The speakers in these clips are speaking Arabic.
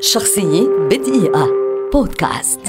شخصية بدقيقة. بودكاست.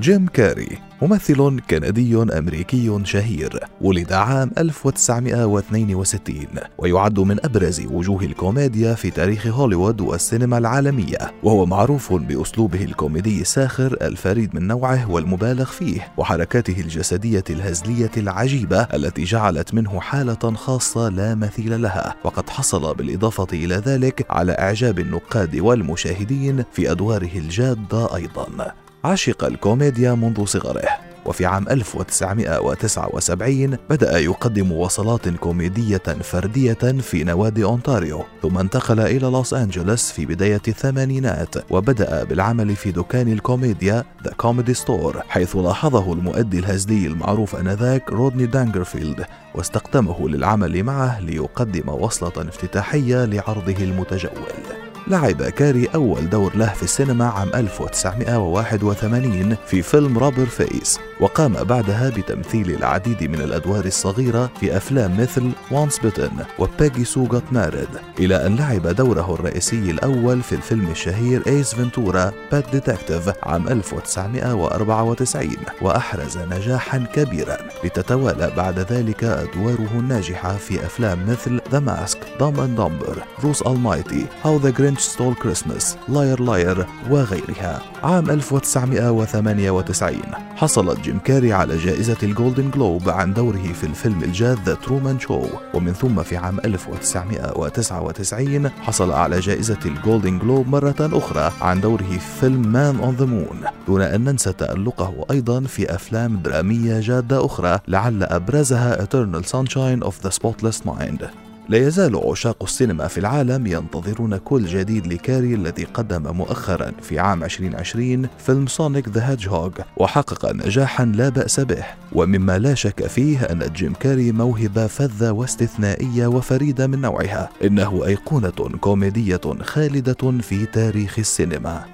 جيم كاري. ممثل كندي أمريكي شهير ولد عام 1962 ويعد من أبرز وجوه الكوميديا في تاريخ هوليوود والسينما العالمية وهو معروف بأسلوبه الكوميدي الساخر الفريد من نوعه والمبالغ فيه وحركاته الجسدية الهزلية العجيبة التي جعلت منه حالة خاصة لا مثيل لها وقد حصل بالإضافة إلى ذلك على إعجاب النقاد والمشاهدين في أدواره الجادة أيضا. عشق الكوميديا منذ صغره. وفي عام 1979 بدأ يقدم وصلات كوميدية فردية في نوادي أونتاريو ثم انتقل إلى لوس أنجلوس في بداية الثمانينات وبدأ بالعمل في دكان الكوميديا The Comedy Store حيث لاحظه المؤدي الهزلي المعروف آنذاك رودني دانجرفيلد واستقدمه للعمل معه ليقدم وصلة افتتاحية لعرضه المتجول. لعب كاري أول دور له في السينما عام 1981 في فيلم Rubberface وقام بعدها بتمثيل العديد من الأدوار الصغيرة في أفلام مثل Once Bitten و Peggy Sue Got Married إلى أن لعب دوره الرئيسي الأول في الفيلم الشهير Ace Ventura Pet Detective عام 1994 وأحرز نجاحا كبيرا. لتتوالى بعد ذلك أدواره الناجحة في أفلام مثل The Mask Dumb and Dumber Bruce Almighty How the Grinch Stole Christmas Liar Liar وغيرها عام 1998 حصلت جيم كاري على جائزة ال Golden Globe عن دوره في الفيلم الجاد The Truman Show ومن ثم في عام 1999 حصل على جائزة ال Golden Globe مرة أخرى عن دوره في فيلم Man on the Moon دون أن ننسى تألقه أيضا في أفلام درامية جادة أخرى لعل أبرزها Eternal Sunshine of the Spotless Mind. لا يزال عشاق السينما في العالم ينتظرون كل جديد لكاري الذي قدم مؤخرا في عام 2020 فيلم Sonic the Hedgehog وحقق نجاحا لا بأس به. ومما لا شك فيه أن جيم كاري موهبة فذة واستثنائية وفريدة من نوعها. إنه أيقونة كوميدية خالدة في تاريخ السينما.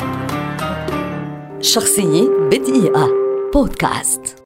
شخصية بدقيقة. بودكاست.